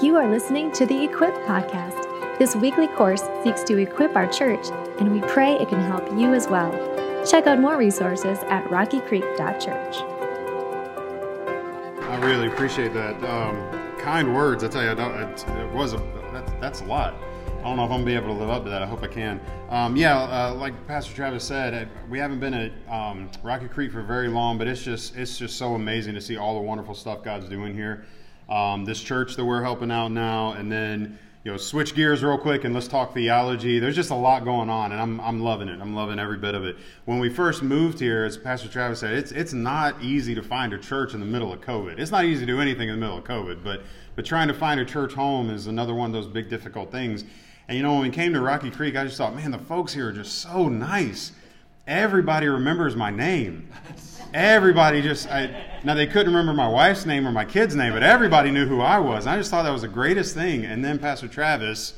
You are listening to the Equip Podcast. This weekly course seeks to equip our church, and we pray it can help you as well. Check out more resources at rockycreek.church. I really appreciate that. Um, kind words. I tell you, I don't, it, was a that, that's a lot. I don't know if I'm gonna be able to live up to that. I hope I can. Um, yeah, uh, like Pastor Travis said, uh, we haven't been at um, Rocky Creek for very long, but it's just it's just so amazing to see all the wonderful stuff God's doing here um, this church that we're helping out now, and then you know switch gears real quick and let's talk theology. There's just a lot going on, and I'm I'm loving it. I'm loving every bit of it. When we first moved here, as Pastor Travis said, it's it's not easy to find a church in the middle of COVID. It's not easy to do anything in the middle of COVID, but but trying to find a church home is another one of those big difficult things. And you know, when we came to Rocky Creek, I just thought, man, the folks here are just so nice. Everybody remembers my name. Everybody just, I, now they couldn't remember my wife's name or my kid's name, but everybody knew who I was. I just thought that was the greatest thing. And then Pastor Travis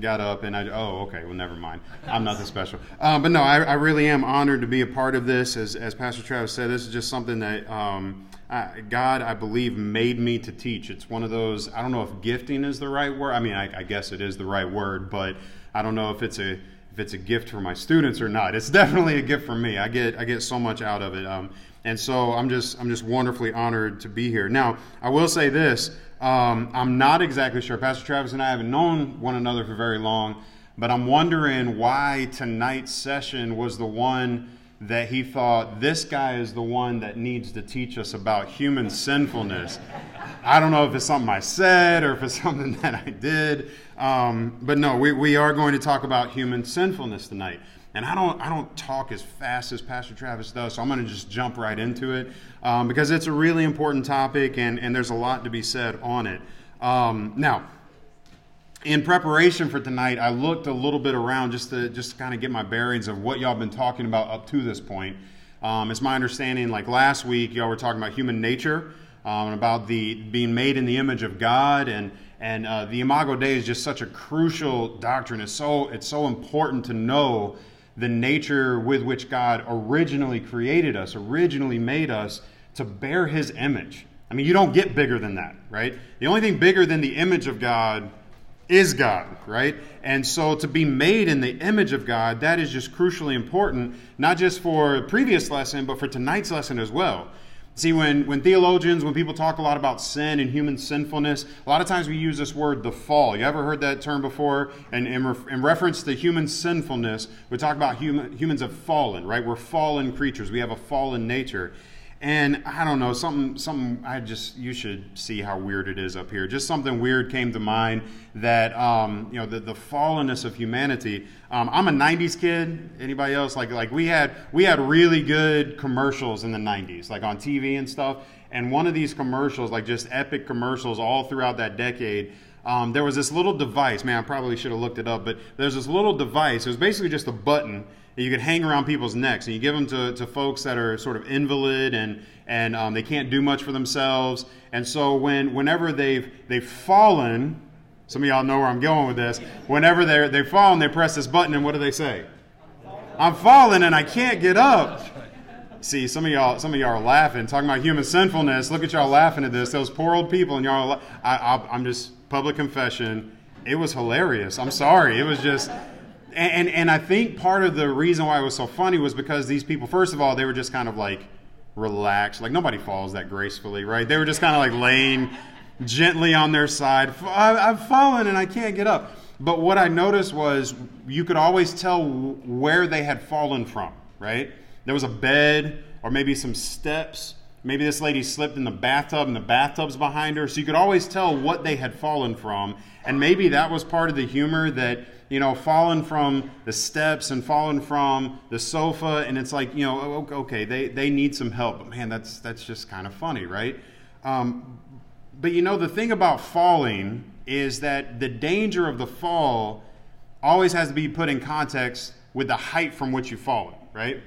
got up and I, oh, okay, well, never mind. I'm nothing special. Um, but no, I, I, really am honored to be a part of this. As, as Pastor Travis said, this is just something that um, I, God, I believe, made me to teach. It's one of those, I don't know if gifting is the right word. I mean, I, I guess it is the right word, but I don't know if it's a, if it's a gift for my students or not. It's definitely a gift for me. I get I get so much out of it, um, and so I'm just I'm just wonderfully honored to be here. Now I will say this: um, I'm not exactly sure. Pastor Travis and I haven't known one another for very long, but I'm wondering why tonight's session was the one that he thought this guy is the one that needs to teach us about human sinfulness. I don't know if it's something I said or if it's something that I did. Um, but no, we, we are going to talk about human sinfulness tonight. And I don't, I don't talk as fast as Pastor Travis does, so I'm going to just jump right into it um, because it's a really important topic and, and there's a lot to be said on it. Um, now, in preparation for tonight, I looked a little bit around just to just kind of get my bearings of what y'all been talking about up to this point. Um, it's my understanding, like last week, y'all were talking about human nature, um, about the being made in the image of God, and and uh, the Imago Dei is just such a crucial doctrine. It's so, it's so important to know the nature with which God originally created us, originally made us to bear his image. I mean, you don't get bigger than that, right? The only thing bigger than the image of God is God, right? And so to be made in the image of God, that is just crucially important, not just for previous lesson, but for tonight's lesson as well. See, when, when theologians, when people talk a lot about sin and human sinfulness, a lot of times we use this word, the fall. You ever heard that term before? And in, in reference to human sinfulness, we talk about human, humans have fallen, right? We're fallen creatures. We have a fallen nature. And I don't know, something, something, I just, you should see how weird it is up here. Just something weird came to mind that, um, you know, the, the fallenness of humanity. Um, I'm a 90s kid. Anybody else? Like, like we had, we had really good commercials in the 90s, like on TV and stuff. And one of these commercials, like just epic commercials all throughout that decade, um, there was this little device. Man, I probably should have looked it up, but there's this little device. It was basically just a button you could hang around people's necks, and you give them to, to folks that are sort of invalid and and um, they can't do much for themselves. And so when whenever they've they've fallen, some of y'all know where I'm going with this. Whenever they're they've fallen, they press this button, and what do they say? I'm falling and I can't get up. See, some of y'all, some of y'all are laughing, talking about human sinfulness. Look at y'all laughing at this. Those poor old people, and y'all. I, I, I'm just public confession. It was hilarious. I'm sorry. It was just and, and I think part of the reason why it was so funny was because these people, first of all, they were just kind of like relaxed. Like nobody falls that gracefully, right? They were just kind of like laying gently on their side. I've fallen and I can't get up. But what I noticed was you could always tell where they had fallen from, right? There was a bed or maybe some steps. Maybe this lady slipped in the bathtub and the bathtub's behind her. So you could always tell what they had fallen from. And maybe that was part of the humor that you know, fallen from the steps and fallen from the sofa, and it's like, you know, okay, they, they need some help. But man, that's that's just kind of funny, right? Um, but you know, the thing about falling is that the danger of the fall always has to be put in context with the height from which you've fallen, right?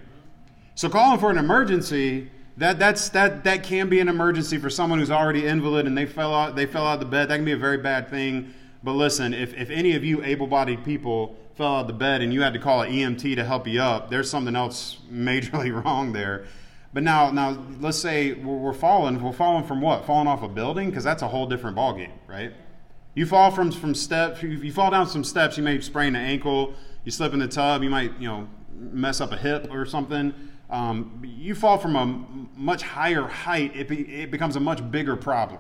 So calling for an emergency, that that's that that can be an emergency for someone who's already invalid and they fell out they fell out of the bed. That can be a very bad thing but listen, if, if any of you able bodied people fell out of the bed and you had to call an EMT to help you up, there's something else majorly wrong there. But now, now let's say we're, falling. We're falling from what? Falling off a building? Because that's a whole different ballgame, right? You fall from from steps. You fall down some steps. You may sprain an ankle. You slip in the tub. You might you know mess up a hip or something. Um, you fall from a much higher height. It, be, it becomes a much bigger problem.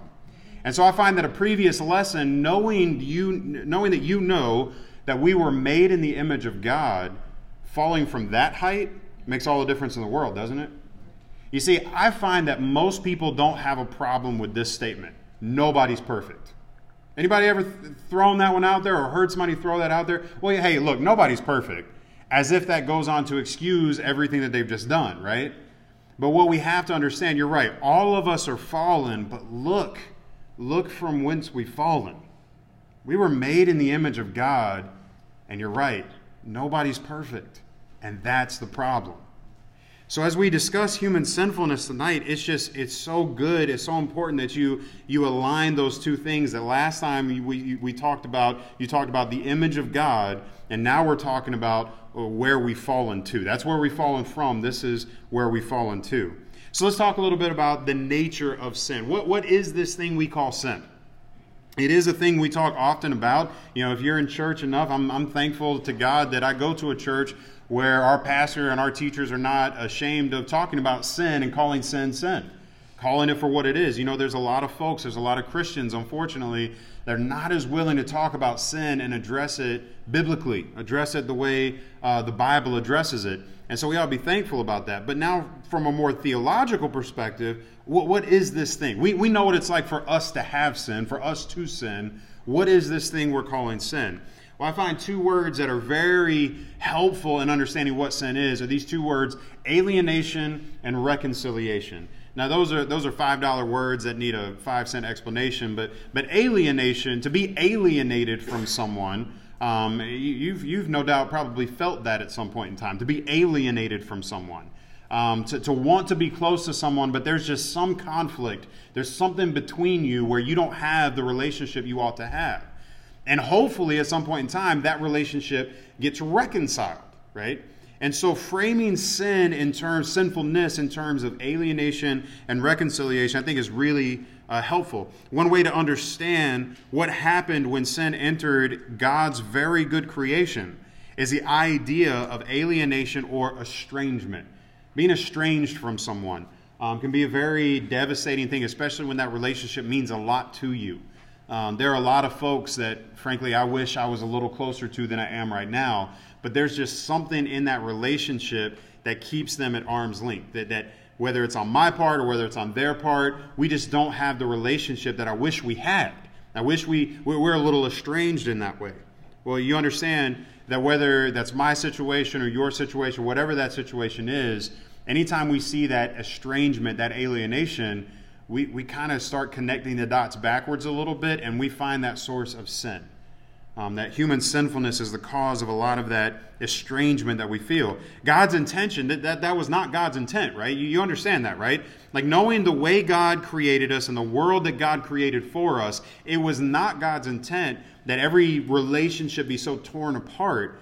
And so I find that a previous lesson, knowing you, knowing that you know that we were made in the image of God, falling from that height makes all the difference in the world, doesn't it? You see, I find that most people don't have a problem with this statement. Nobody's perfect. Anybody ever th- thrown that one out there or heard somebody throw that out there? Well, hey, look, nobody's perfect. As if that goes on to excuse everything that they've just done, right? But what we have to understand, you're right, all of us are fallen, but look, look from whence we've fallen. We were made in the image of God, and you're right, nobody's perfect. And that's the problem. So as we discuss human sinfulness tonight, it's just it's so good, it's so important that you you align those two things. That last time we we talked about you talked about the image of God, and now we're talking about uh, where we've fallen to. That's where we've fallen from. This is where we've fallen to. So let's talk a little bit about the nature of sin. What what is this thing we call sin? It is a thing we talk often about. You know, if you're in church enough, I'm, I'm thankful to God that I go to a church where our pastor and our teachers are not ashamed of talking about sin and calling sin sin, calling it for what it is. You know, there's a lot of folks, there's a lot of Christians, unfortunately, they're not as willing to talk about sin and address it biblically, address it the way uh, the Bible addresses it. And so we ought to be thankful about that. But now, from a more theological perspective, what, what is this thing? We, we know what it's like for us to have sin, for us to sin. What is this thing we're calling sin? Well, I find two words that are very helpful in understanding what sin is are these two words, alienation and reconciliation. Now, those are those are five dollar words that need a five cent explanation. But but alienation, to be alienated from someone, um, you've you've no doubt probably felt that at some point in time. To be alienated from someone, um, to to want to be close to someone, but there's just some conflict. There's something between you where you don't have the relationship you ought to have. And hopefully, at some point in time, that relationship gets reconciled, right? And so, framing sin in terms, sinfulness in terms of alienation and reconciliation, I think is really uh, helpful. One way to understand what happened when sin entered God's very good creation is the idea of alienation or estrangement. Being estranged from someone um, can be a very devastating thing, especially when that relationship means a lot to you. Um, there are a lot of folks that, frankly, I wish I was a little closer to than I am right now. But there's just something in that relationship that keeps them at arm's length. That, that whether it's on my part or whether it's on their part, we just don't have the relationship that I wish we had. I wish we we're a little estranged in that way. Well, you understand that whether that's my situation or your situation, whatever that situation is, anytime we see that estrangement, that alienation, we, we kind of start connecting the dots backwards a little bit and we find that source of sin. Um, that human sinfulness is the cause of a lot of that estrangement that we feel. God's intention, that, that, that was not God's intent, right? You, you understand that, right? Like knowing the way God created us and the world that God created for us, it was not God's intent that every relationship be so torn apart,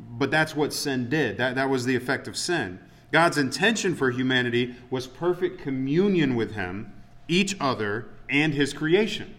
but that's what sin did. That, that was the effect of sin. God's intention for humanity was perfect communion with Him each other, and his creation.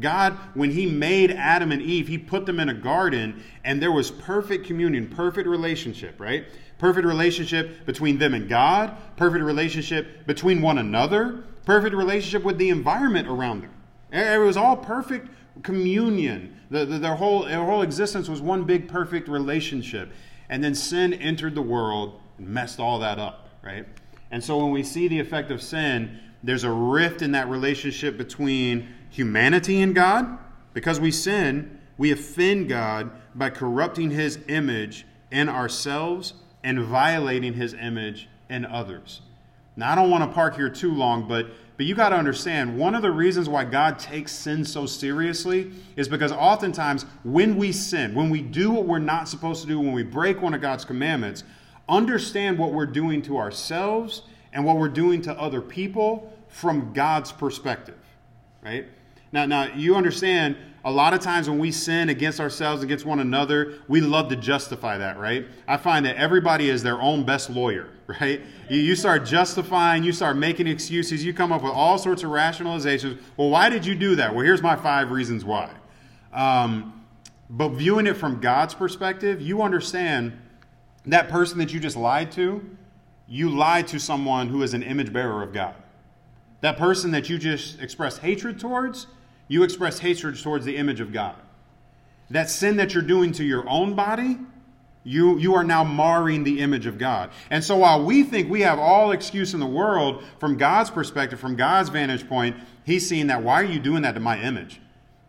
God, when He made Adam and Eve, He put them in a garden, and there was perfect communion, perfect relationship, right? Perfect relationship between them and God, perfect relationship between one another, perfect relationship with the environment around them. It was all perfect communion. The, the, their, whole, their whole existence was one big perfect relationship. And then sin entered the world and messed all that up, right? And so when we see the effect of sin, there's a rift in that relationship between humanity and God. Because we sin, we offend God by corrupting his image in ourselves and violating his image in others. Now, I don't want to park here too long, but but you got to understand one of the reasons why God takes sin so seriously is because oftentimes when we sin, when we do what we're not supposed to do, when we break one of God's commandments, understand what we're doing to ourselves and what we're doing to other people from God's perspective, right? Now, now you understand a lot of times when we sin against ourselves, against one another, we love to justify that, right? I find that everybody is their own best lawyer, right? You, you start justifying, you start making excuses, you come up with all sorts of rationalizations. Well, why did you do that? Well, here's my five reasons why. Um, but viewing it from God's perspective, you understand that person that you just lied to, you lied to someone who is an image bearer of God. That person that you just expressed hatred towards, you express hatred towards the image of God. That sin that you're doing to your own body, you, you are now marring the image of God. And so while we think we have all excuse in the world from God's perspective, from God's vantage point, He's seeing that why are you doing that to my image?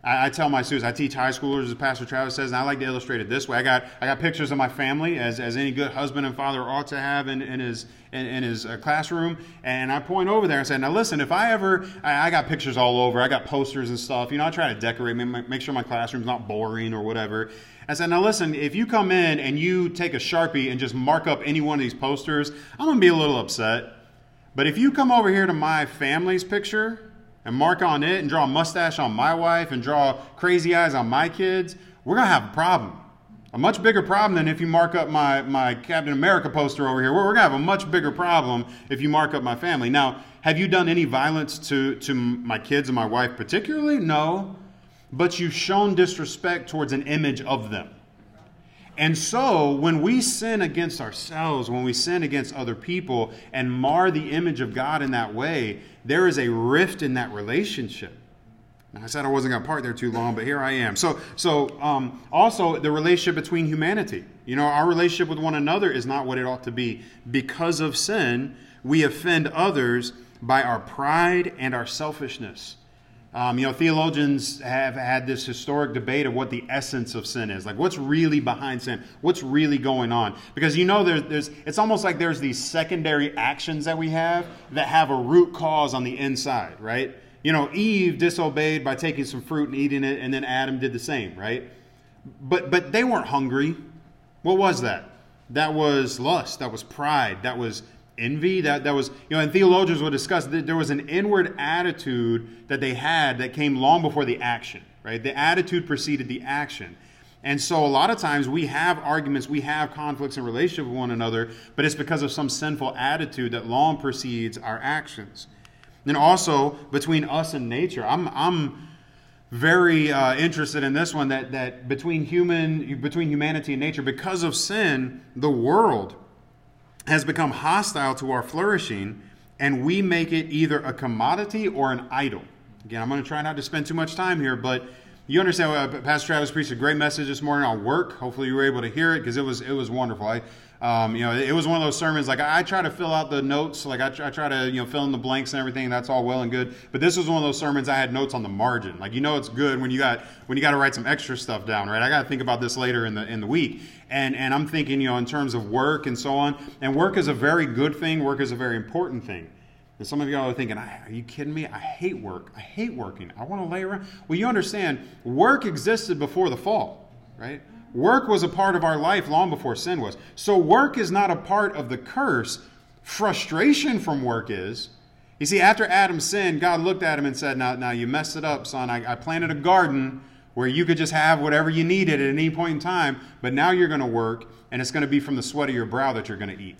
I, I, tell my students, I teach high schoolers, as Pastor Travis says, and I like to illustrate it this way. I got, I got pictures of my family, as, as any good husband and father ought to have in, in his, in, in his uh, classroom. And I point over there and say, now listen, if I ever, I, I, got pictures all over, I got posters and stuff. You know, I try to decorate, make, make sure my classroom's not boring or whatever. I said, now listen, if you come in and you take a Sharpie and just mark up any one of these posters, I'm going to be a little upset. But if you come over here to my family's picture and mark on it and draw a mustache on my wife and draw crazy eyes on my kids, we're going to have a problem. A much bigger problem than if you mark up my, my Captain America poster over here. We're, we're going to have a much bigger problem if you mark up my family. Now, have you done any violence to, to my kids and my wife particularly? No. But you've shown disrespect towards an image of them. And so, when we sin against ourselves, when we sin against other people and mar the image of God in that way, there is a rift in that relationship. Now, I said I wasn't going to park there too long, but here I am. So, so um, also the relationship between humanity. You know, our relationship with one another is not what it ought to be. Because of sin, we offend others by our pride and our selfishness. Um, you know, theologians have had this historic debate of what the essence of sin is. Like, what's really behind sin? What's really going on? Because you know, there's, there's, it's almost like there's these secondary actions that we have that have a root cause on the inside, right? You know, Eve disobeyed by taking some fruit and eating it, and then Adam did the same, right? But, but they weren't hungry. What was that? That was lust. That was pride. That was envy that, that was you know and theologians will discuss that there was an inward attitude that they had that came long before the action right? The attitude preceded the action. And so a lot of times we have arguments we have conflicts in relationship with one another but it's because of some sinful attitude that long precedes our actions. And also between us and nature i'm i'm very uh, interested in this one that that between human between humanity and nature because of sin the world has become hostile to our flourishing, and we make it either a commodity or an idol. Again, I'm going to try not to spend too much time here, but you understand. Uh, Pastor Travis preached a great message this morning on work. Hopefully, you were able to hear it because it was it was wonderful. I um, you know, it was one of those sermons. Like I, try to fill out the notes, like I I try, to you know fill in the blanks and everything. That's all well and good. But this was one of those sermons I had notes on the margin. Like you know, it's good when you got when you got to write some extra stuff down, right? I got to think about this later in the in the week. And and I'm thinking, you know, in terms of work and so on. And work is a very good thing. Work is a very important thing. And some of y'all are thinking, are you kidding me? I hate work. I hate working. I want to lay around. Well, you understand, work existed before the fall, right? Work was a part of our life long before sin was. So work is not a part of the curse. Frustration from work is. You see, after Adam sinned, God looked at him and said, Now, now you messed it up, son. I, I planted a garden where you could just have whatever you needed at any point in time, but now you're going to work, and it's going to be from the sweat of your brow that you're going to eat.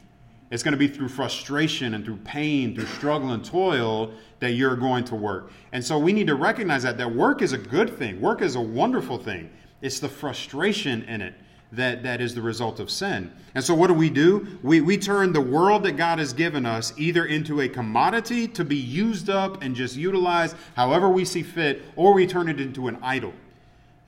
It's going to be through frustration and through pain, through struggle and toil that you're going to work. And so we need to recognize that that work is a good thing. Work is a wonderful thing. It's the frustration in it that, that is the result of sin. And so, what do we do? We, we turn the world that God has given us either into a commodity to be used up and just utilized however we see fit, or we turn it into an idol.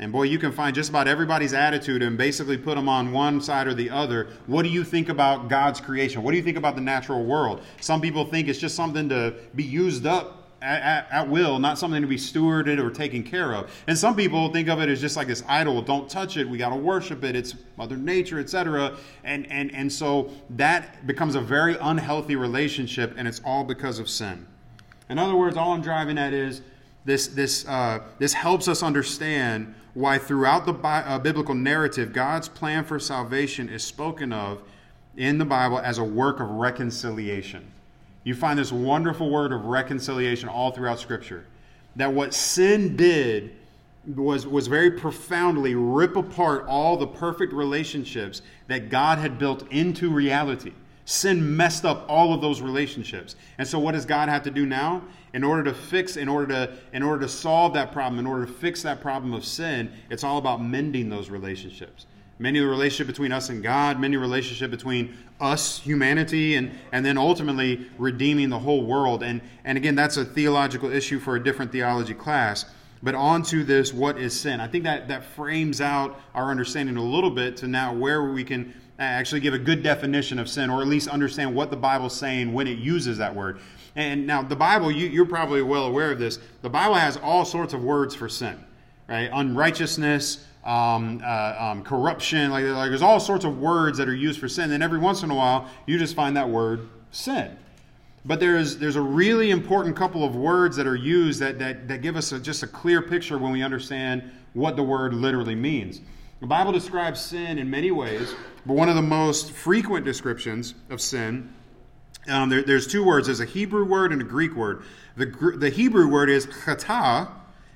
And boy, you can find just about everybody's attitude and basically put them on one side or the other. What do you think about God's creation? What do you think about the natural world? Some people think it's just something to be used up at, at, will, not something to be stewarded or taken care of. And some people think of it as just like this idol. Don't touch it. We got to worship it. It's Mother Nature, etc. And and and so that becomes a very unhealthy relationship, and it's all because of sin. In other words, all I'm driving at is this this uh, this helps us understand why throughout the bi- uh, biblical narrative, God's plan for salvation is spoken of in the Bible as a work of reconciliation you find this wonderful word of reconciliation all throughout Scripture. That what sin did was, was very profoundly rip apart all the perfect relationships that God had built into reality. Sin messed up all of those relationships. And so what does God have to do now? In order to fix, in order to, in order to solve that problem, in order to fix that problem of sin, it's all about mending those relationships. Many relationship between us and God, many relationship between us, humanity, and, and then ultimately redeeming the whole world. And, and again, that's a theological issue for a different theology class. But on to this, what is sin? I think that, that frames out our understanding a little bit to now where we can actually give a good definition of sin, or at least understand what the Bible's saying when it uses that word. And now, the Bible, you, you're probably well aware of this. The Bible has all sorts of words for sin, right? Unrighteousness, um, uh, um, corruption. Like, like there's all sorts of words that are used for sin. And every once in a while, you just find that word sin. But there's, there's a really important couple of words that are used that, that, that give us a, just a clear picture when we understand what the word literally means. The Bible describes sin in many ways, but one of the most frequent descriptions of sin, um, there, there's two words. There's a Hebrew word and a Greek word. The, the Hebrew word is chata,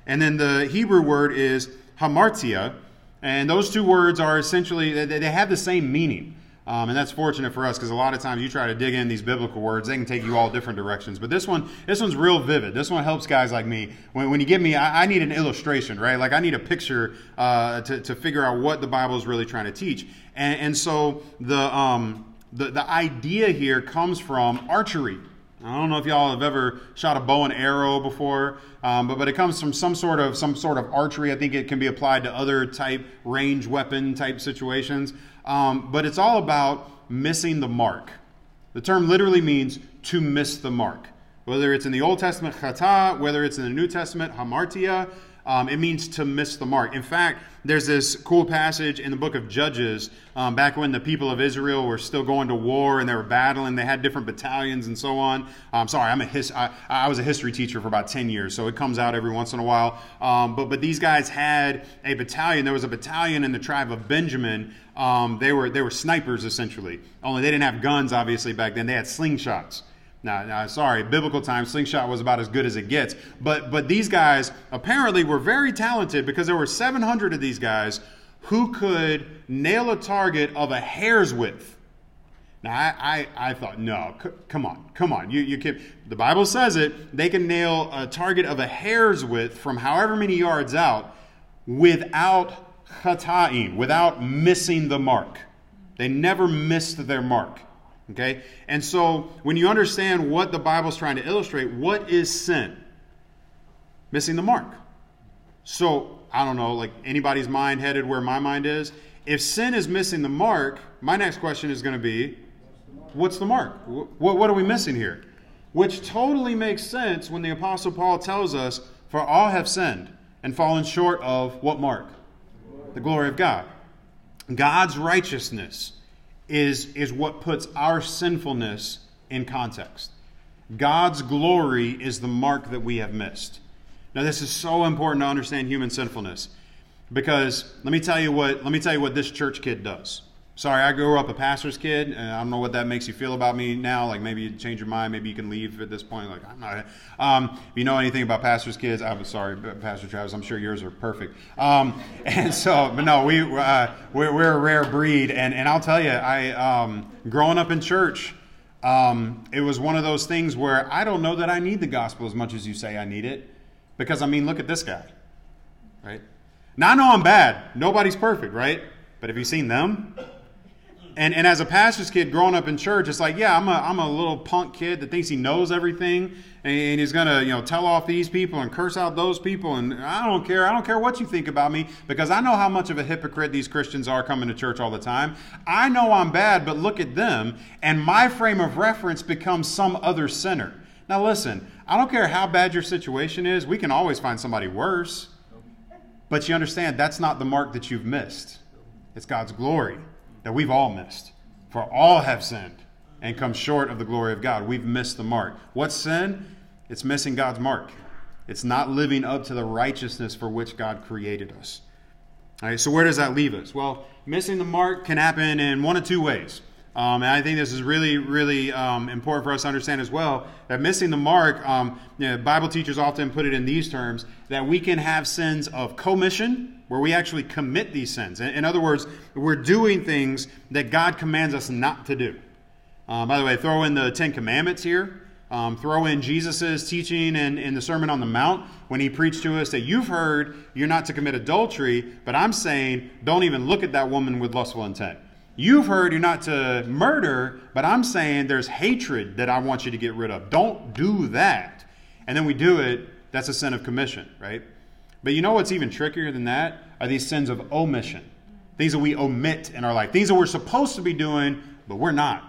and then the Hebrew word is hamartia. And those two words are essentially, they, have the same meaning. Um, and that's fortunate for us because a lot of times you try to dig in these biblical words, they can take you all different directions. But this one, this one's real vivid. This one helps guys like me. When, when you give me, I, I, need an illustration, right? Like I need a picture uh, to, to figure out what the Bible is really trying to teach. And, and so the, um, the, the idea here comes from archery. I don't know if y'all have ever shot a bow and arrow before, um, but, but it comes from some sort of some sort of archery. I think it can be applied to other type range weapon type situations. Um, but it's all about missing the mark. The term literally means to miss the mark. Whether it's in the Old Testament, chata, whether it's in the New Testament, hamartia, um, it means to miss the mark. In fact, there's this cool passage in the book of Judges, um, back when the people of Israel were still going to war and they were battling. They had different battalions and so on. I'm um, sorry, I'm a his, I, I, was a history teacher for about 10 years, so it comes out every once in a while. Um, but but these guys had a battalion. There was a battalion in the tribe of Benjamin. Um, they were they were snipers essentially. Only they didn't have guns, obviously back then. They had slingshots. Now, now, sorry, biblical times, slingshot was about as good as it gets. But, but these guys apparently were very talented because there were 700 of these guys who could nail a target of a hair's width. Now, I, I, I thought, no, c- come on, come on. You, you can, the Bible says it. They can nail a target of a hair's width from however many yards out without chata'im, without missing the mark. They never missed their mark. Okay? And so when you understand what the Bible's trying to illustrate, what is sin? Missing the mark. So, I don't know, like anybody's mind headed where my mind is. If sin is missing the mark, my next question is going to be what's the mark? What, what are we missing here? Which totally makes sense when the Apostle Paul tells us, For all have sinned and fallen short of what mark? The glory of God. God's righteousness is, is what puts our sinfulness in context. God's glory is the mark that we have missed. Now, this is so important to understand human sinfulness because let me tell you what let me tell you what this church kid does. Sorry, I grew up a pastor's kid, and I don't know what that makes you feel about me now. Like maybe you change your mind, maybe you can leave at this point. Like I'm not. Um, if you know anything about pastors' kids, I'm sorry, Pastor Travis. I'm sure yours are perfect. Um, and so, but no, we uh, we're, we're, a rare breed, and and I'll tell you, I um, growing up in church, um, it was one of those things where I don't know that I need the gospel as much as you say I need it, because I mean, look at this guy, right? Now I know I'm bad. Nobody's perfect, right? But have you seen them? And, and as a pastor's kid growing up in church, it's like, yeah, I'm a, I'm a little punk kid that thinks he knows everything and he's going to, you know, tell off these people and curse out those people. And I don't care. I don't care what you think about me because I know how much of a hypocrite these Christians are coming to church all the time. I know I'm bad, but look at them. And my frame of reference becomes some other sinner. Now, listen, I don't care how bad your situation is. We can always find somebody worse. But you understand that's not the mark that you've missed. It's God's glory that we've all missed. For all have sinned and come short of the glory of God. We've missed the mark. What's sin? It's missing God's mark. It's not living up to the righteousness for which God created us. All right, so where does that leave us? Well, missing the mark can happen in one of two ways. Um, and I think this is really, really um, important for us to understand as well that missing the mark, um, you know, Bible teachers often put it in these terms that we can have sins of commission, where we actually commit these sins. In, other words, we're doing things that God commands us not to do. Uh, by the way, throw in the Ten Commandments here. Um, throw in Jesus' teaching in, in the Sermon on the Mount when he preached to us that you've heard you're not to commit adultery, but I'm saying don't even look at that woman with lustful intent. You've heard you're not to murder, but I'm saying there's hatred that I want you to get rid of. Don't do that. And then we do it, that's a sin of commission, right? But you know what's even trickier than that? Are these sins of omission. Things that we omit in our life. Things that we're supposed to be doing, but we're not.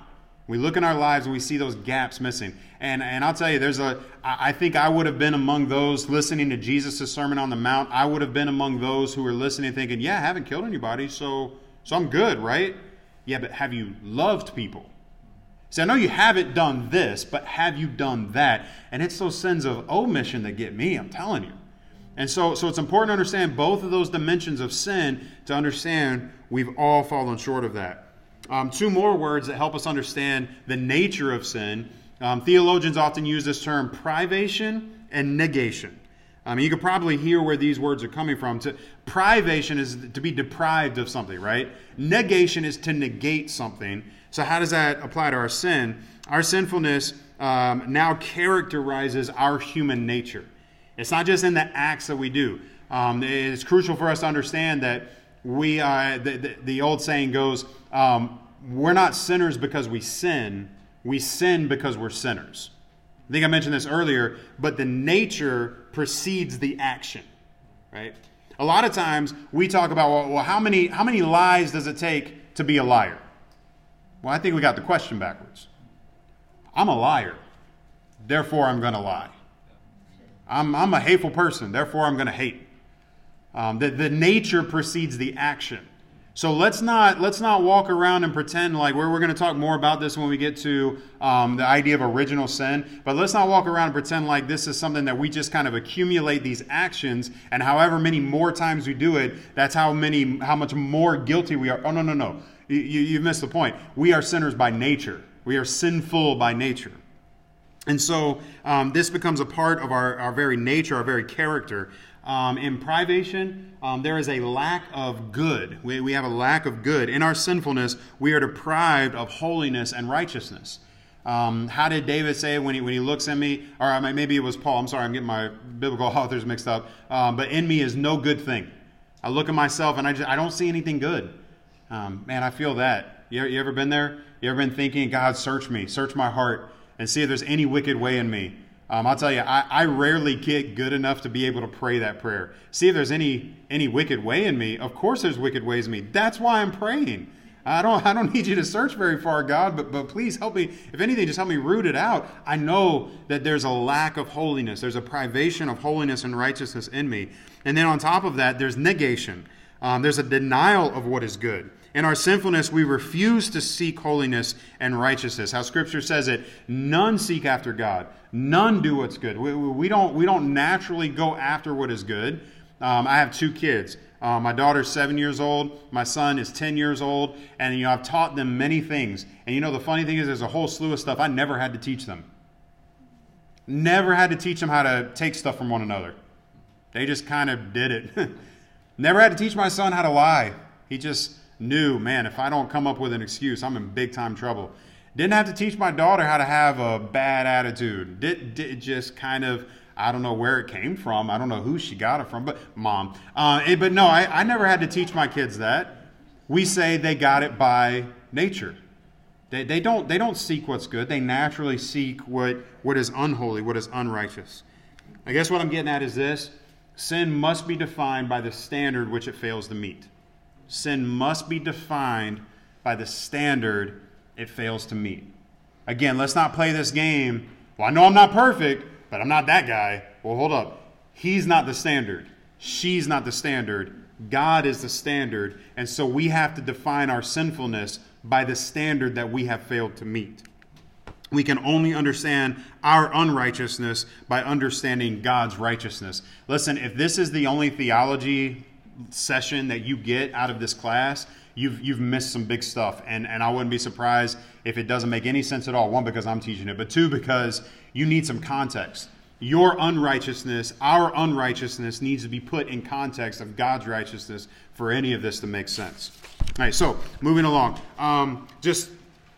We look in our lives and we see those gaps missing. And, and I'll tell you, there's a, I think I would have been among those listening to Jesus' Sermon on the Mount. I would have been among those who were listening thinking, yeah, I haven't killed anybody, so, so I'm good, right? Yeah, but have you loved people? See, I know you haven't done this, but have you done that? And it's those sins of omission that get me, I'm telling you. And so, so it's important to understand both of those dimensions of sin to understand we've all fallen short of that. Um, two more words that help us understand the nature of sin. Um, theologians often use this term privation and negation. Um, you could probably hear where these words are coming from. To, privation is to be deprived of something, right? Negation is to negate something. So, how does that apply to our sin? Our sinfulness um, now characterizes our human nature. It's not just in the acts that we do. Um, it's crucial for us to understand that we, uh, the, the, the, old saying goes, um, we're not sinners because we sin, we sin because we're sinners. I think I mentioned this earlier, but the nature precedes the action, right? A lot of times we talk about, well, well how, many, how many lies does it take to be a liar? Well, I think we got the question backwards. I'm a liar, therefore I'm going to lie. I'm, I'm a hateful person, therefore I'm going to hate. Um, the, the nature precedes the action. So let's not let's not walk around and pretend like we're, we're going to talk more about this when we get to um, the idea of original sin. But let's not walk around and pretend like this is something that we just kind of accumulate these actions, and however many more times we do it, that's how many how much more guilty we are. Oh no no no, you, you, you've missed the point. We are sinners by nature. We are sinful by nature. And so um, this becomes a part of our, our very nature, our very character. Um, in privation, um, there is a lack of good. We, we have a lack of good. In our sinfulness, we are deprived of holiness and righteousness. Um, how did David say when he, when he looks at me? Or maybe it was Paul. I'm sorry, I'm getting my biblical authors mixed up. Um, but in me is no good thing. I look at myself and I, just, I don't see anything good. Um, man, I feel that. You, you ever been there? You ever been thinking, God, search me, search my heart, and see if there's any wicked way in me? Um, I'll tell you, I, I, rarely get good enough to be able to pray that prayer. See if there's any any wicked way in me. Of course, there's wicked ways in me. That's why I'm praying. I don't I don't need you to search very far, God, but but please help me. If anything, just help me root it out. I know that there's a lack of holiness. There's a privation of holiness and righteousness in me. And then on top of that, there's negation. Um, there's a denial of what is good. In our sinfulness, we refuse to seek holiness and righteousness. How Scripture says it, none seek after God. None do what's good. We, we, don't, we don't naturally go after what is good. Um, I have two kids. Uh, my daughter's seven years old. My son is 10 years old. And, you know, I've taught them many things. And, you know, the funny thing is, there's a whole slew of stuff I never had to teach them. Never had to teach them how to take stuff from one another. They just kind of did it. never had to teach my son how to lie. He just knew, man, if I don't come up with an excuse, I'm in big time trouble. Didn't have to teach my daughter how to have a bad attitude. Did, did just kind of, I don't know where it came from. I don't know who she got it from, but mom. Uh, it, but no, I, I never had to teach my kids that. We say they got it by nature. They, they, don't, they don't seek what's good. They naturally seek what, what is unholy, what is unrighteous. I guess what I'm getting at is this sin must be defined by the standard which it fails to meet. Sin must be defined by the standard it fails to meet. Again, let's not play this game. Well, I know I'm not perfect, but I'm not that guy. Well, hold up. He's not the standard. She's not the standard. God is the standard. And so we have to define our sinfulness by the standard that we have failed to meet. We can only understand our unrighteousness by understanding God's righteousness. Listen, if this is the only theology session that you get out of this class, you've you've missed some big stuff. And and I wouldn't be surprised if it doesn't make any sense at all. One because I'm teaching it but two because you need some context. Your unrighteousness our unrighteousness needs to be put in context of God's righteousness for any of this to make sense. All right so moving along. Um, just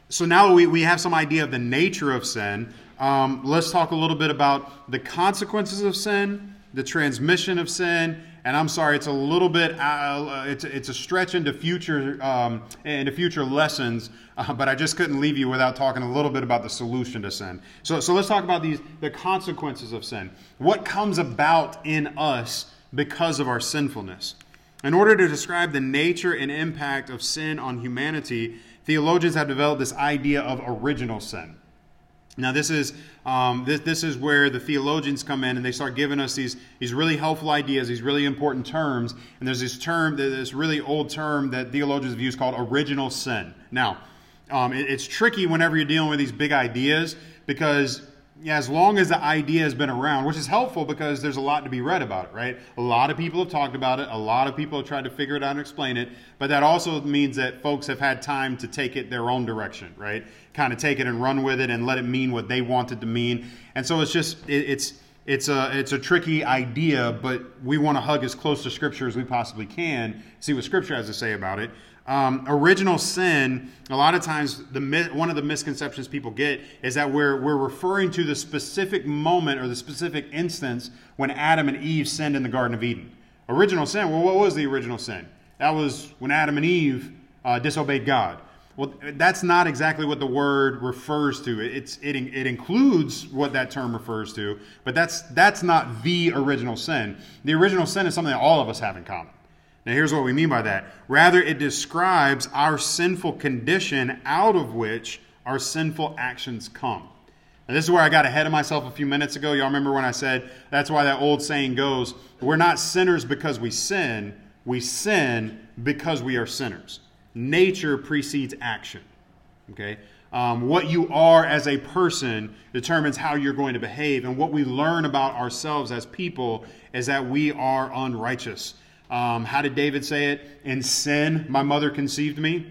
so now we, we have some idea of the nature of sin. Um, let's talk a little bit about the consequences of sin, the transmission of sin, and I'm sorry, it's a little bit, uh, it's, it's a stretch into future, um, into future lessons, uh, but I just couldn't leave you without talking a little bit about the solution to sin. So, so let's talk about these, the consequences of sin. What comes about in us because of our sinfulness? In order to describe the nature and impact of sin on humanity, theologians have developed this idea of original sin. Now, this is, um, this, this is where the theologians come in and they start giving us these, these really helpful ideas, these really important terms. And there's this term, this really old term that theologians have used called original sin. Now, um, it, it's tricky whenever you're dealing with these big ideas because yeah, as long as the idea has been around, which is helpful because there's a lot to be read about it, right? A lot of people have talked about it. A lot of people have tried to figure it out and explain it. But that also means that folks have had time to take it their own direction, right? Kind of take it and run with it and let it mean what they wanted to mean. And so it's just, it, it's, it's a, it's a tricky idea, but we want to hug as close to Scripture as we possibly can, see what Scripture has to say about it. Um, original sin, a lot of times, the one of the misconceptions people get is that we're, we're referring to the specific moment or the specific instance when Adam and Eve sinned in the Garden of Eden. Original sin, well, what was the original sin? That was when Adam and Eve uh, disobeyed God. Well, that's not exactly what the word refers to. It's, it, it includes what that term refers to, but that's, that's not the original sin. The original sin is something that all of us have in common. Now, here's what we mean by that. Rather, it describes our sinful condition out of which our sinful actions come. Now, this is where I got ahead of myself a few minutes ago. Y'all remember when I said that's why that old saying goes we're not sinners because we sin, we sin because we are sinners. Nature precedes action. Okay? Um, what you are as a person determines how you're going to behave. And what we learn about ourselves as people is that we are unrighteous. Um, how did David say it? In sin, my mother conceived me.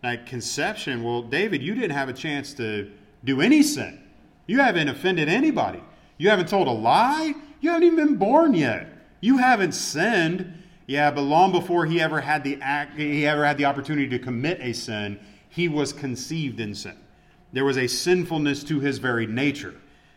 Like conception, well, David, you didn't have a chance to do any sin. You haven't offended anybody. You haven't told a lie. You haven't even been born yet. You haven't sinned. Yeah, but long before he ever had the act, he ever had the opportunity to commit a sin, he was conceived in sin. There was a sinfulness to his very nature.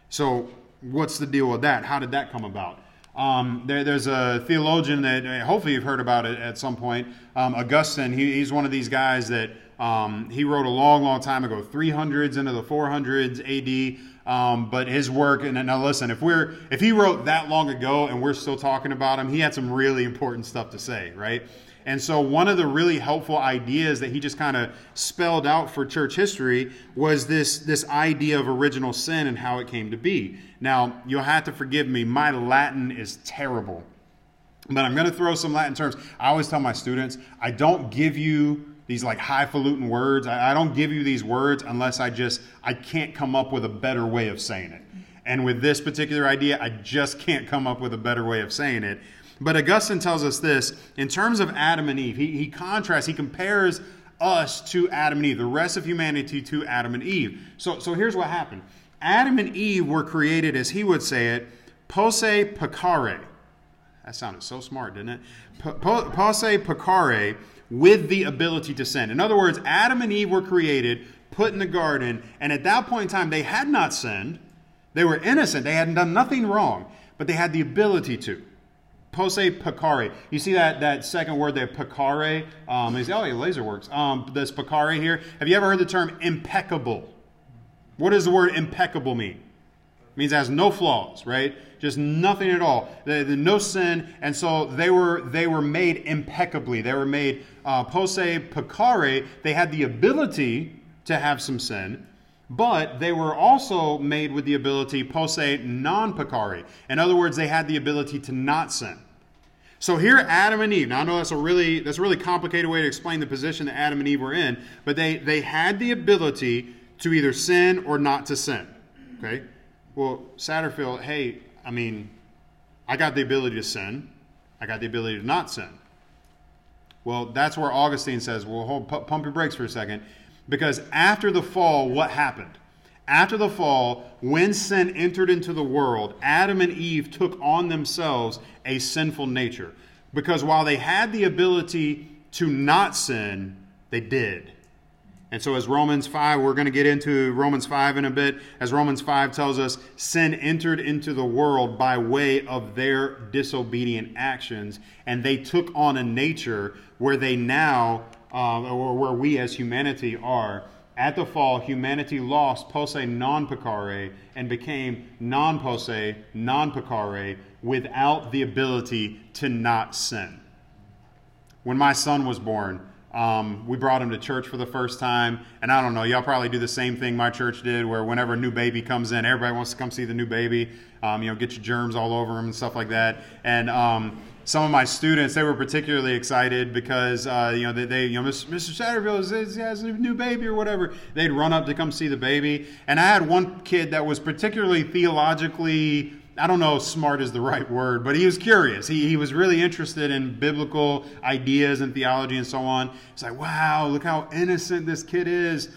So, what's the deal with that? How did that come about? Um, there, there's a theologian that uh, hopefully you've heard about it at some point. Um, Augustine, he, he's one of these guys that um, he wrote a long, long time ago, 300s into the 400s AD. Um, but his work, and now listen, if we're if he wrote that long ago and we're still talking about him, he had some really important stuff to say, right? And so, one of the really helpful ideas that he just kind of spelled out for church history was this, this idea of original sin and how it came to be. Now, you'll have to forgive me, my Latin is terrible. But I'm going to throw some Latin terms. I always tell my students, I don't give you these like highfalutin words. I, don't give you these words unless I just, I can't come up with a better way of saying it. And with this particular idea, I just can't come up with a better way of saying it. But Augustine tells us this in terms of Adam and Eve, he, he contrasts, he compares us to Adam and Eve, the rest of humanity to Adam and Eve. So, so here's what happened Adam and Eve were created, as he would say it, posse peccare. That sounded so smart, didn't it? Posse peccare, with the ability to sin. In other words, Adam and Eve were created, put in the garden, and at that point in time, they had not sinned. They were innocent. They hadn't done nothing wrong, but they had the ability to posse peccare. You see that, that second word there, peccare? Um, oh, yeah, laser works. Um, this peccare here. Have you ever heard the term impeccable? What does the word impeccable mean? It means it has no flaws, right? Just nothing at all. The, the, no sin, and so they were they were made impeccably. They were made uh, posse peccare. They had the ability to have some sin, but they were also made with the ability posse non peccare. In other words, they had the ability to not sin. So here, Adam and Eve. Now I know that's a really that's a really complicated way to explain the position that Adam and Eve were in, but they they had the ability to either sin or not to sin. Okay. Well, Satterfield, hey, I mean, I got the ability to sin. I got the ability to not sin. Well, that's where Augustine says, well, hold, pump your brakes for a second. Because after the fall, what happened? After the fall, when sin entered into the world, Adam and Eve took on themselves a sinful nature. Because while they had the ability to not sin, they did. And so, as Romans 5, we're going to get into Romans 5 in a bit. As Romans 5 tells us, sin entered into the world by way of their disobedient actions, and they took on a nature where they now, uh, or where we as humanity are. At the fall, humanity lost posse non peccare and became non posse non peccare without the ability to not sin. When my son was born, um, we brought him to church for the first time, and I don't know, y'all probably do the same thing my church did, where whenever a new baby comes in, everybody wants to come see the new baby. Um, you know, get your germs all over them and stuff like that. And um, some of my students, they were particularly excited because uh, you know they, they, you know Mr. Satterfield has a new baby or whatever. They'd run up to come see the baby, and I had one kid that was particularly theologically I don't know smart is the right word, but he was curious. He, he was really interested in biblical ideas and theology and so on. It's like, wow, look how innocent this kid is.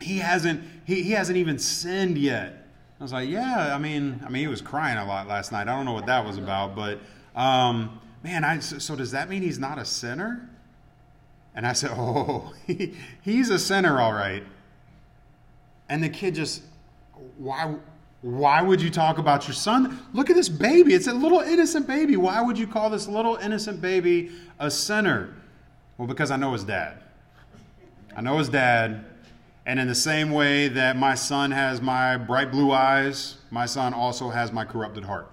He hasn't he, he hasn't even sinned yet. I was like, yeah, I mean, I mean, he was crying a lot last night. I don't know what that was about, but um, man, I, so, so, does that mean he's not a sinner? And I said, oh, he, he's a sinner, all right. And the kid just, why? Why would you talk about your son? Look at this baby. It's a little innocent baby. Why would you call this little innocent baby a sinner? Well, because I know his dad. I know his dad. And in the same way that my son has my bright blue eyes, my son also has my corrupted heart.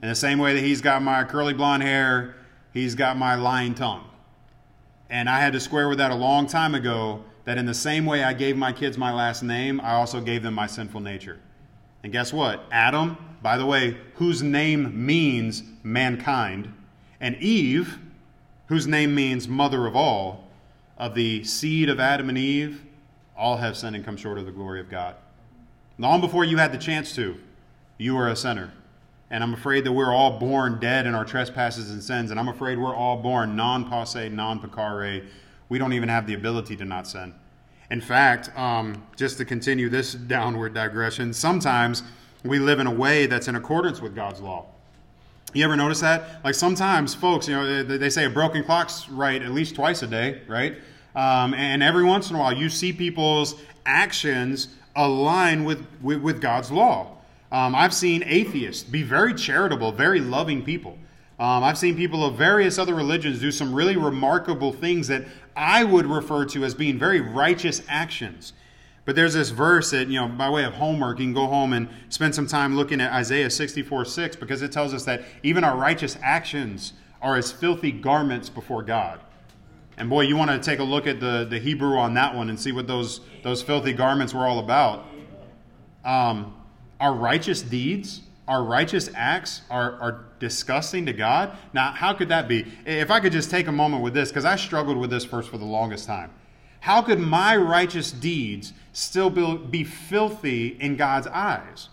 In the same way that he's got my curly blonde hair, he's got my lying tongue. And I had to square with that a long time ago that in the same way I gave my kids my last name, I also gave them my sinful nature. And guess what? Adam, by the way, whose name means mankind, and Eve, whose name means mother of all, of the seed of Adam and Eve, all have sinned and come short of the glory of God. Long before you had the chance to, you were a sinner. And I'm afraid that we're all born dead in our trespasses and sins. And I'm afraid we're all born non posse, non peccare. We don't even have the ability to not sin. In fact, um, just to continue this downward digression, sometimes we live in a way that's in accordance with God's law. You ever notice that? Like sometimes folks, you know, they, they say a broken clock's right at least twice a day, right? Um, and every once in a while, you see people's actions align with, with, with God's law. Um, I've seen atheists be very charitable, very loving people. Um, I've seen people of various other religions do some really remarkable things that I would refer to as being very righteous actions. But there's this verse that, you know, by way of homework, you can go home and spend some time looking at Isaiah 64 6 because it tells us that even our righteous actions are as filthy garments before God. And boy, you want to take a look at the, the Hebrew on that one and see what those, those filthy garments were all about. Um, our righteous deeds, our righteous acts are, are disgusting to God. Now, how could that be? If I could just take a moment with this, because I struggled with this first for the longest time. How could my righteous deeds still be, be filthy in God's eyes?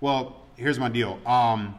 Well, here's my deal. Um,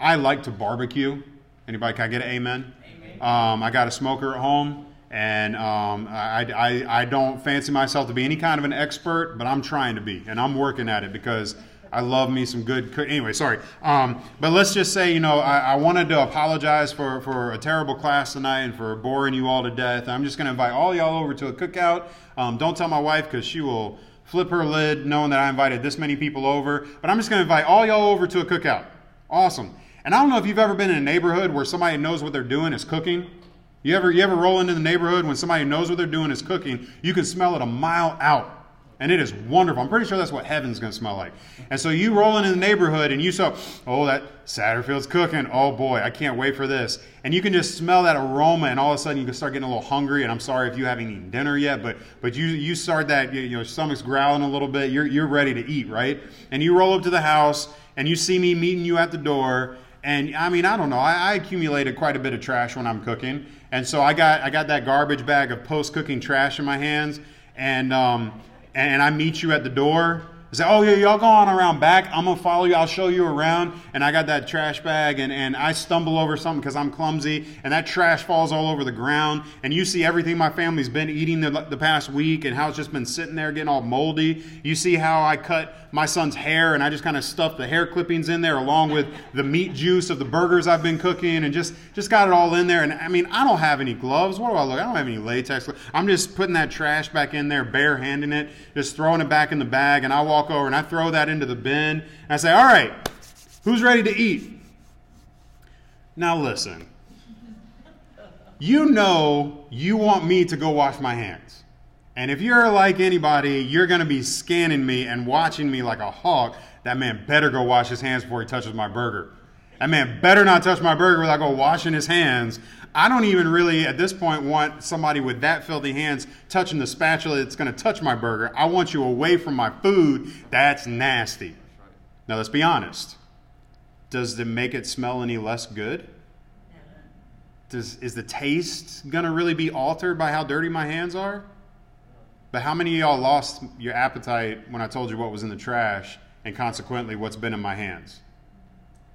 I like to barbecue. Anybody, can I get an amen? amen. Um, I got a smoker at home, and um, I, I, I don't fancy myself to be any kind of an expert, but I'm trying to be, and I'm working at it because I love me some good. Anyway, sorry. Um, but let's just say, you know, I, I, wanted to apologize for, for a terrible class tonight and for boring you all to death. I'm just going to invite all y'all over to a cookout. Um, don't tell my wife because she will flip her lid knowing that I invited this many people over. But I'm just going to invite all y'all over to a cookout. Awesome. And I don't know if you've ever been in a neighborhood where somebody knows what they're doing is cooking. You ever, you ever roll into the neighborhood when somebody knows what they're doing is cooking? You can smell it a mile out and it is wonderful. I'm pretty sure that's what heaven's going to smell like. And so you rolling in the neighborhood and you saw, oh, that Satterfield's cooking. Oh boy, I can't wait for this. And you can just smell that aroma, and all of a sudden you can start getting a little hungry. And I'm sorry if you haven't eaten dinner yet, but but you you start that you, your stomach's growling a little bit. You're you're ready to eat, right? And you roll up to the house and you see me meeting you at the door. And I mean, I don't know. I, I accumulated quite a bit of trash when I'm cooking, and so I got I got that garbage bag of post cooking trash in my hands, and um, and I meet you at the door, say, oh, yeah, y'all go on around back. I'm going to follow you. I'll show you around. And I got that trash bag and, and I stumble over something because I'm clumsy and that trash falls all over the ground. And you see everything my family's been eating the, the past week and how it's just been sitting there getting all moldy. You see how I cut my son's hair and I just kind of stuffed the hair clippings in there along with the meat juice of the burgers I've been cooking and just, just got it all in there. And I mean, I don't have any gloves. What do I look? I don't have any latex. I'm just putting that trash back in there, bare handing it, just throwing it back in the bag. And I walk over and I throw that into the bin. And I say, all right, who's ready to eat? Now listen. You know you want me to go wash my hands. And if you're like anybody, you're going to be scanning me and watching me like a hawk. That man better go wash his hands before he touches my burger. That man better not touch my burger without go washing his hands. I don't even really, at this point, want somebody with that filthy hands touching the spatula that's going to touch my burger. I want you away from my food. That's nasty. Now, let's be honest. Does it make it smell any less good? Does, is the taste going to really be altered by how dirty my hands are? But how many of y'all lost your appetite when I told you what was in the trash and consequently what's been in my hands?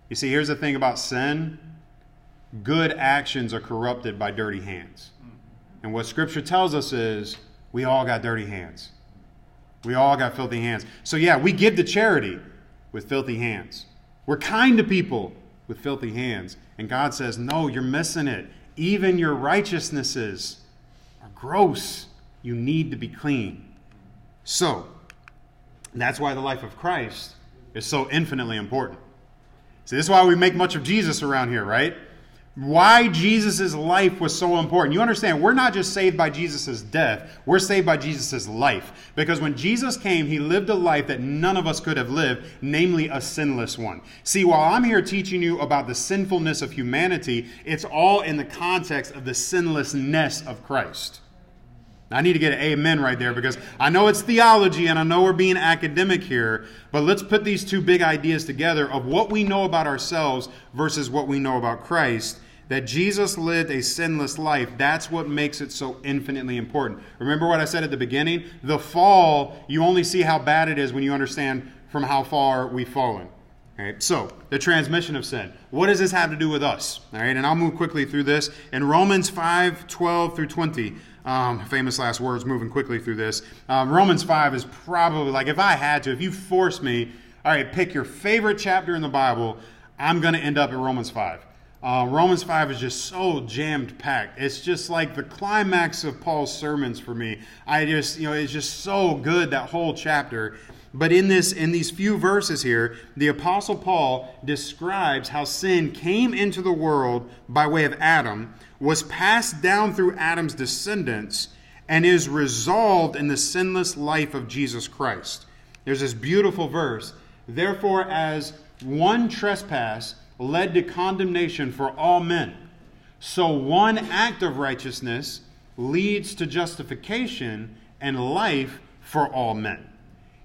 You see, here's the thing about sin good actions are corrupted by dirty hands. And what Scripture tells us is we all got dirty hands. We all got filthy hands. So, yeah, we give to charity with filthy hands. We're kind to people with filthy hands. And God says, no, you're missing it. Even your righteousnesses are gross. You need to be clean. So, that's why the life of Christ is so infinitely important. See, this is why we make much of Jesus around here, right? Why Jesus' life was so important. You understand, we're not just saved by Jesus' death, we're saved by Jesus' life. Because when Jesus came, he lived a life that none of us could have lived, namely a sinless one. See, while I'm here teaching you about the sinfulness of humanity, it's all in the context of the sinlessness of Christ. I need to get an amen right there because I know it's theology and I know we're being academic here, but let's put these two big ideas together of what we know about ourselves versus what we know about Christ. That Jesus lived a sinless life, that's what makes it so infinitely important. Remember what I said at the beginning? The fall, you only see how bad it is when you understand from how far we've fallen. All right, so the transmission of sin. What does this have to do with us? All right, and I'll move quickly through this. In Romans 5 12 through 20, um, famous last words, moving quickly through this. Um, Romans 5 is probably like if I had to, if you force me, all right, pick your favorite chapter in the Bible, I'm going to end up at Romans 5. Uh, Romans 5 is just so jammed packed. It's just like the climax of Paul's sermons for me. I just, you know, it's just so good, that whole chapter. But in this in these few verses here, the apostle Paul describes how sin came into the world by way of Adam, was passed down through Adam's descendants, and is resolved in the sinless life of Jesus Christ. There's this beautiful verse. Therefore, as one trespass led to condemnation for all men, so one act of righteousness leads to justification and life for all men.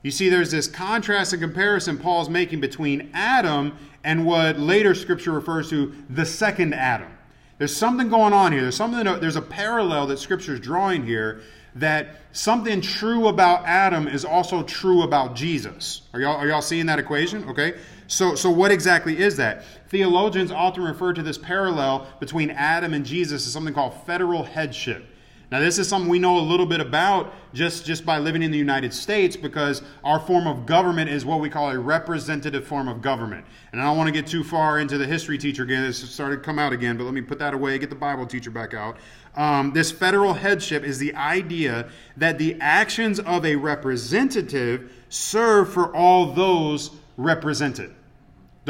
You see, there's this contrast and comparison Paul's making between Adam and what later scripture refers to the second Adam. There's something going on here. There's something. There's a parallel that Scripture is drawing here. That something true about Adam is also true about Jesus. Are y'all are y'all seeing that equation? Okay. So so what exactly is that? Theologians often refer to this parallel between Adam and Jesus as something called federal headship. Now, this is something we know a little bit about just, just by living in the United States because our form of government is what we call a representative form of government. And I don't want to get too far into the history teacher again. This started to come out again, but let me put that away, get the Bible teacher back out. Um, this federal headship is the idea that the actions of a representative serve for all those represented.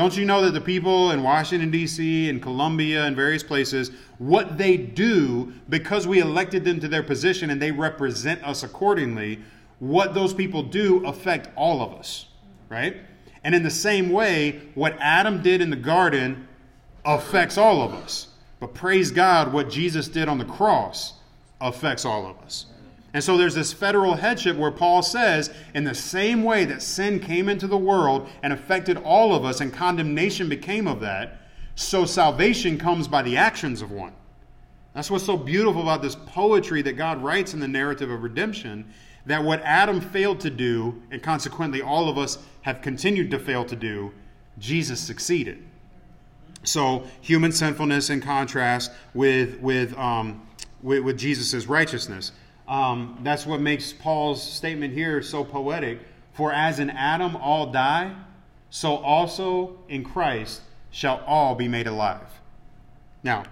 Don't you know that the people in Washington, D.C., and Columbia, and various places, what they do, because we elected them to their position and they represent us accordingly, what those people do affect all of us, right? And in the same way, what Adam did in the garden affects all of us. But praise God, what Jesus did on the cross affects all of us. And so there's this federal headship where Paul says, in the same way that sin came into the world and affected all of us, and condemnation became of that, so salvation comes by the actions of one. That's what's so beautiful about this poetry that God writes in the narrative of redemption that what Adam failed to do, and consequently all of us have continued to fail to do, Jesus succeeded. So, human sinfulness in contrast with, with, um, with, with Jesus' righteousness. Um, that's what makes Paul's statement here so poetic. For as in Adam all die, so also in Christ shall all be made alive. Now,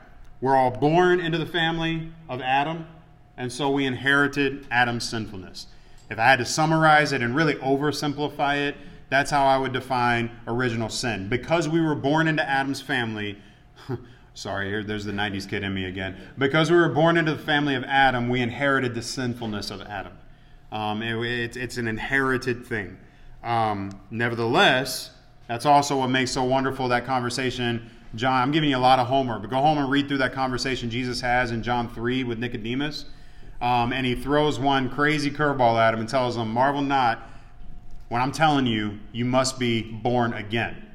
we're all born into the family of Adam, and so we inherited Adam's sinfulness. If I had to summarize it and really oversimplify it, that's how I would define original sin. Because we were born into Adam's family, sorry, here there's the 90s kid in me again. Because we were born into the family of Adam, we inherited the sinfulness of Adam. Um, it, it, it's an inherited thing. Um, nevertheless, that's also what makes so wonderful that conversation. John, I'm giving you a lot of homework, but go home and read through that conversation Jesus has in John 3 with Nicodemus. Um, and he throws one crazy curveball at him and tells him, Marvel not when I'm telling you, you must be born again.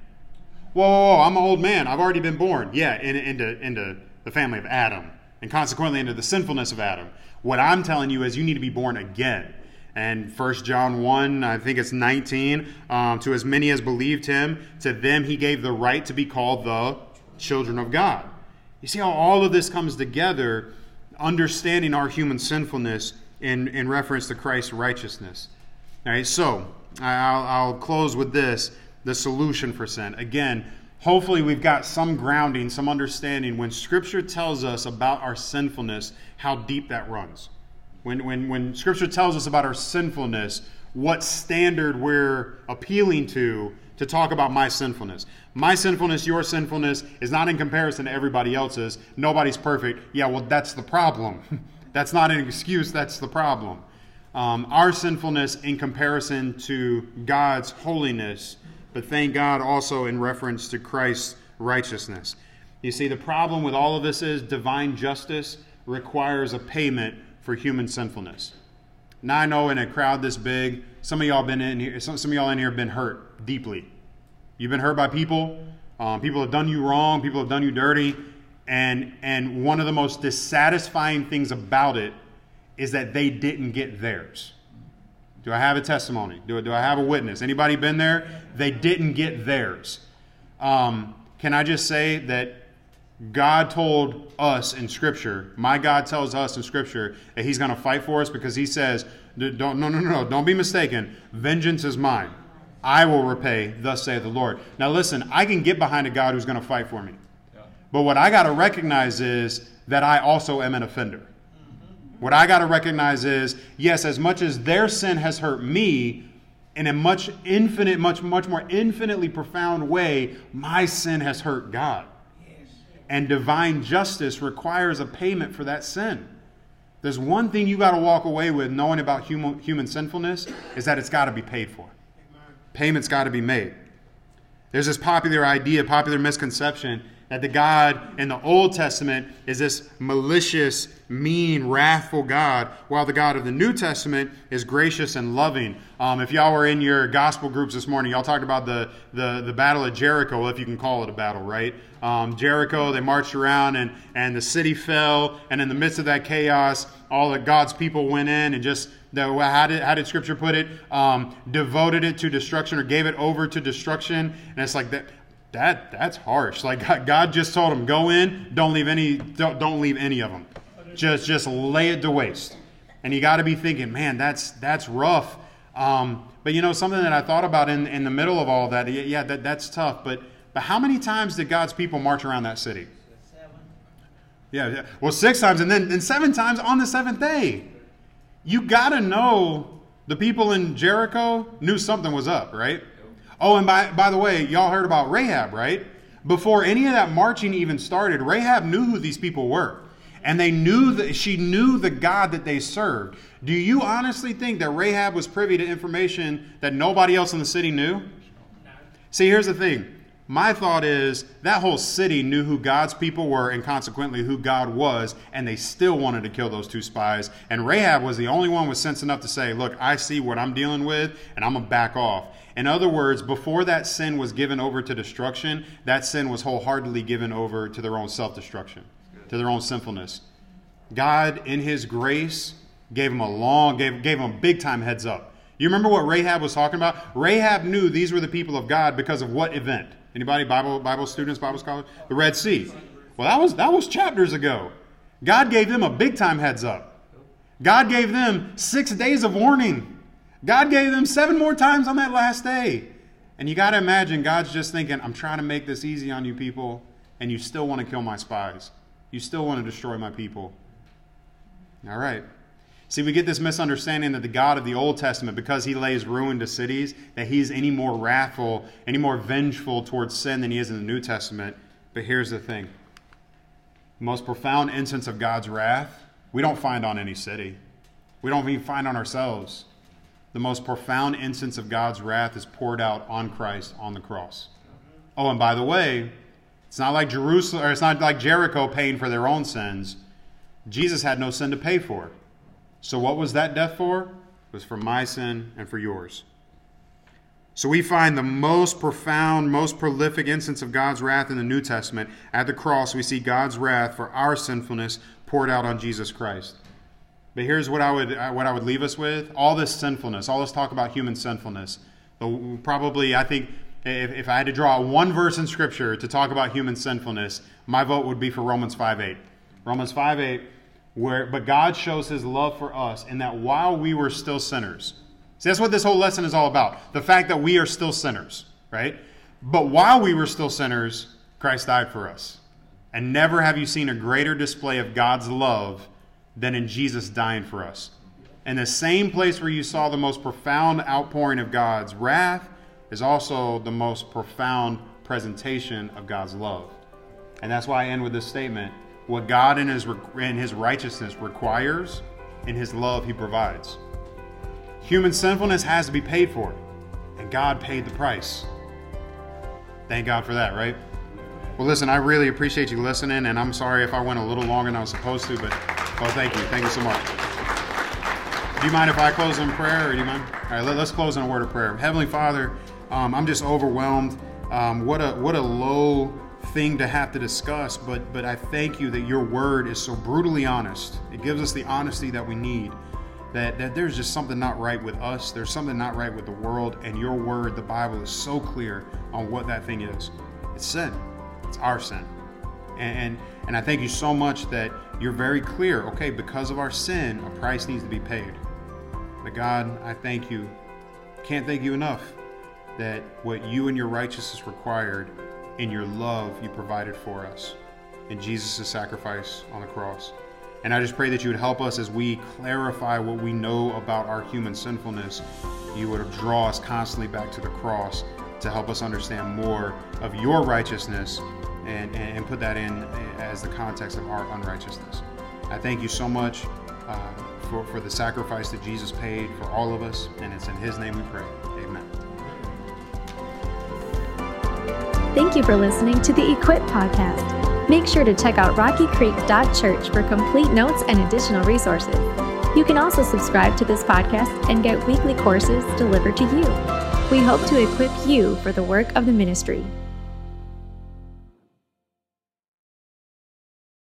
Whoa, whoa, whoa I'm an old man. I've already been born. Yeah, in, into, into the family of Adam, and consequently into the sinfulness of Adam. What I'm telling you is you need to be born again. And 1 John 1, I think it's 19, um, to as many as believed him, to them he gave the right to be called the children of God. You see how all of this comes together, understanding our human sinfulness in, in reference to Christ's righteousness. All right, so I'll, I'll close with this the solution for sin. Again, hopefully we've got some grounding, some understanding when Scripture tells us about our sinfulness, how deep that runs. When, when, when Scripture tells us about our sinfulness, what standard we're appealing to to talk about my sinfulness. My sinfulness, your sinfulness, is not in comparison to everybody else's. Nobody's perfect. Yeah, well, that's the problem. that's not an excuse, that's the problem um, our sinfulness in comparison to God's holiness, but thank God also in reference to Christ's righteousness. You see, the problem with all of this is divine justice requires a payment for human sinfulness. Now I know in a crowd this big, some of y'all been in here, some, some of y'all in here have been hurt deeply. You've been hurt by people. Um, people have done you wrong. People have done you dirty. And and one of the most dissatisfying things about it is that they didn't get theirs. Do I have a testimony? Do, do I have a witness? Anybody been there? They didn't get theirs. Um, can I just say that God told us in Scripture, my God tells us in Scripture that He's going to fight for us because He says, don't, no, no, no, no, don't be mistaken. Vengeance is mine. I will repay, thus saith the Lord. Now listen, I can get behind a God who's going to fight for me. But what I got to recognize is that I also am an offender. What I got to recognize is yes, as much as their sin has hurt me, in a much infinite, much, much more infinitely profound way, my sin has hurt God. And divine justice requires a payment for that sin. There's one thing you got to walk away with knowing about human, human sinfulness is that it's got to be paid for. Payment's got to be made. There's this popular idea, popular misconception that the God in the Old Testament is this malicious, mean, wrathful God, while the God of the New Testament is gracious and loving. Um, if y'all were in your gospel groups this morning, y'all talked about the, the, the Battle of Jericho, if you can call it a battle, right? Um, Jericho, they marched around and, and the city fell, and in the midst of that chaos, all of God's people went in and just the, how, did, how did Scripture put it? Um, devoted it to destruction or gave it over to destruction. And it's like that that that's harsh. Like God just told him, go in, don't leave any, don't, don't leave any of them. Just just lay it to waste. And you got to be thinking, man, that's that's rough. Um, but you know something that I thought about in, in the middle of all that, yeah, that, that's tough. But but how many times did God's people march around that city? Seven. Yeah, yeah. Well, six times, and then and seven times on the seventh day. You got to know the people in Jericho knew something was up, right? Oh, and by, by the way, y'all heard about Rahab, right? Before any of that marching even started, Rahab knew who these people were. And they knew that she knew the God that they served. Do you honestly think that Rahab was privy to information that nobody else in the city knew? See, here's the thing my thought is that whole city knew who God's people were and consequently who God was, and they still wanted to kill those two spies. And Rahab was the only one with sense enough to say, Look, I see what I'm dealing with, and I'm going to back off. In other words, before that sin was given over to destruction, that sin was wholeheartedly given over to their own self destruction, to their own sinfulness. God, in His grace, gave him a long, gave, gave him a big time heads up. You remember what Rahab was talking about? Rahab knew these were the people of God because of what event? Anybody Bible Bible students, Bible scholars? The Red Sea. Well, that was that was chapters ago. God gave them a big time heads up. God gave them six days of warning. God gave them seven more times on that last day. And you got to imagine God's just thinking, I'm trying to make this easy on you people, and you still want to kill my spies. You still want to destroy my people. All right. See, we get this misunderstanding that the God of the Old Testament, because he lays ruin to cities, that he's any more wrathful, any more vengeful towards sin than he is in the New Testament. But here's the thing the most profound instance of God's wrath, we don't find on any city. We don't even find on ourselves. The most profound instance of God's wrath is poured out on Christ on the cross. Oh, and by the way, it's not like Jerusalem or it's not like Jericho paying for their own sins. Jesus had no sin to pay for. So what was that death for? It was for my sin and for yours. So we find the most profound, most prolific instance of God's wrath in the New Testament. At the cross, we see God's wrath for our sinfulness poured out on Jesus Christ. But here's what I would uh, what I would leave us with: all this sinfulness, all this talk about human sinfulness. Probably, I think, if, if I had to draw one verse in Scripture to talk about human sinfulness, my vote would be for Romans 5:8. Romans 5:8, where but God shows His love for us in that while we were still sinners. See, that's what this whole lesson is all about: the fact that we are still sinners, right? But while we were still sinners, Christ died for us. And never have you seen a greater display of God's love than in Jesus dying for us. And the same place where you saw the most profound outpouring of God's wrath is also the most profound presentation of God's love. And that's why I end with this statement what God in his, in his righteousness requires, in his love, he provides. Human sinfulness has to be paid for, and God paid the price. Thank God for that, right? Well, listen, I really appreciate you listening, and I'm sorry if I went a little longer than I was supposed to, but Oh, thank you. Thank you so much. Do you mind if I close in prayer, or do you mind? All right, let, us close in a word of prayer. Heavenly Father, um, I'm just overwhelmed. Um, what a what a low thing to have to discuss, but but I thank you that your word is so brutally honest. It gives us the honesty that we need. That, that there's just something not right with us. There's something not right with the world, and your word, the Bible, is so clear on what that thing is. It's sin. It's our sin. And, and, I thank you so much that you're very clear. Okay, because of our sin, a price needs to be paid. But God, I thank you. Can't thank you enough that what you and your righteousness required in your love you provided for us in Jesus' sacrifice on the cross. And I just pray that you would help us as we clarify what we know about our human sinfulness. You would draw us constantly back to the cross to help us understand more of your righteousness and, and put that in as the context of our unrighteousness. I thank you so much uh, for, for the sacrifice that Jesus paid for all of us, and it's in His name we pray. Amen. Thank you for listening to the Equip Podcast. Make sure to check out rockycreek.church for complete notes and additional resources. You can also subscribe to this podcast and get weekly courses delivered to you. We hope to equip you for the work of the ministry.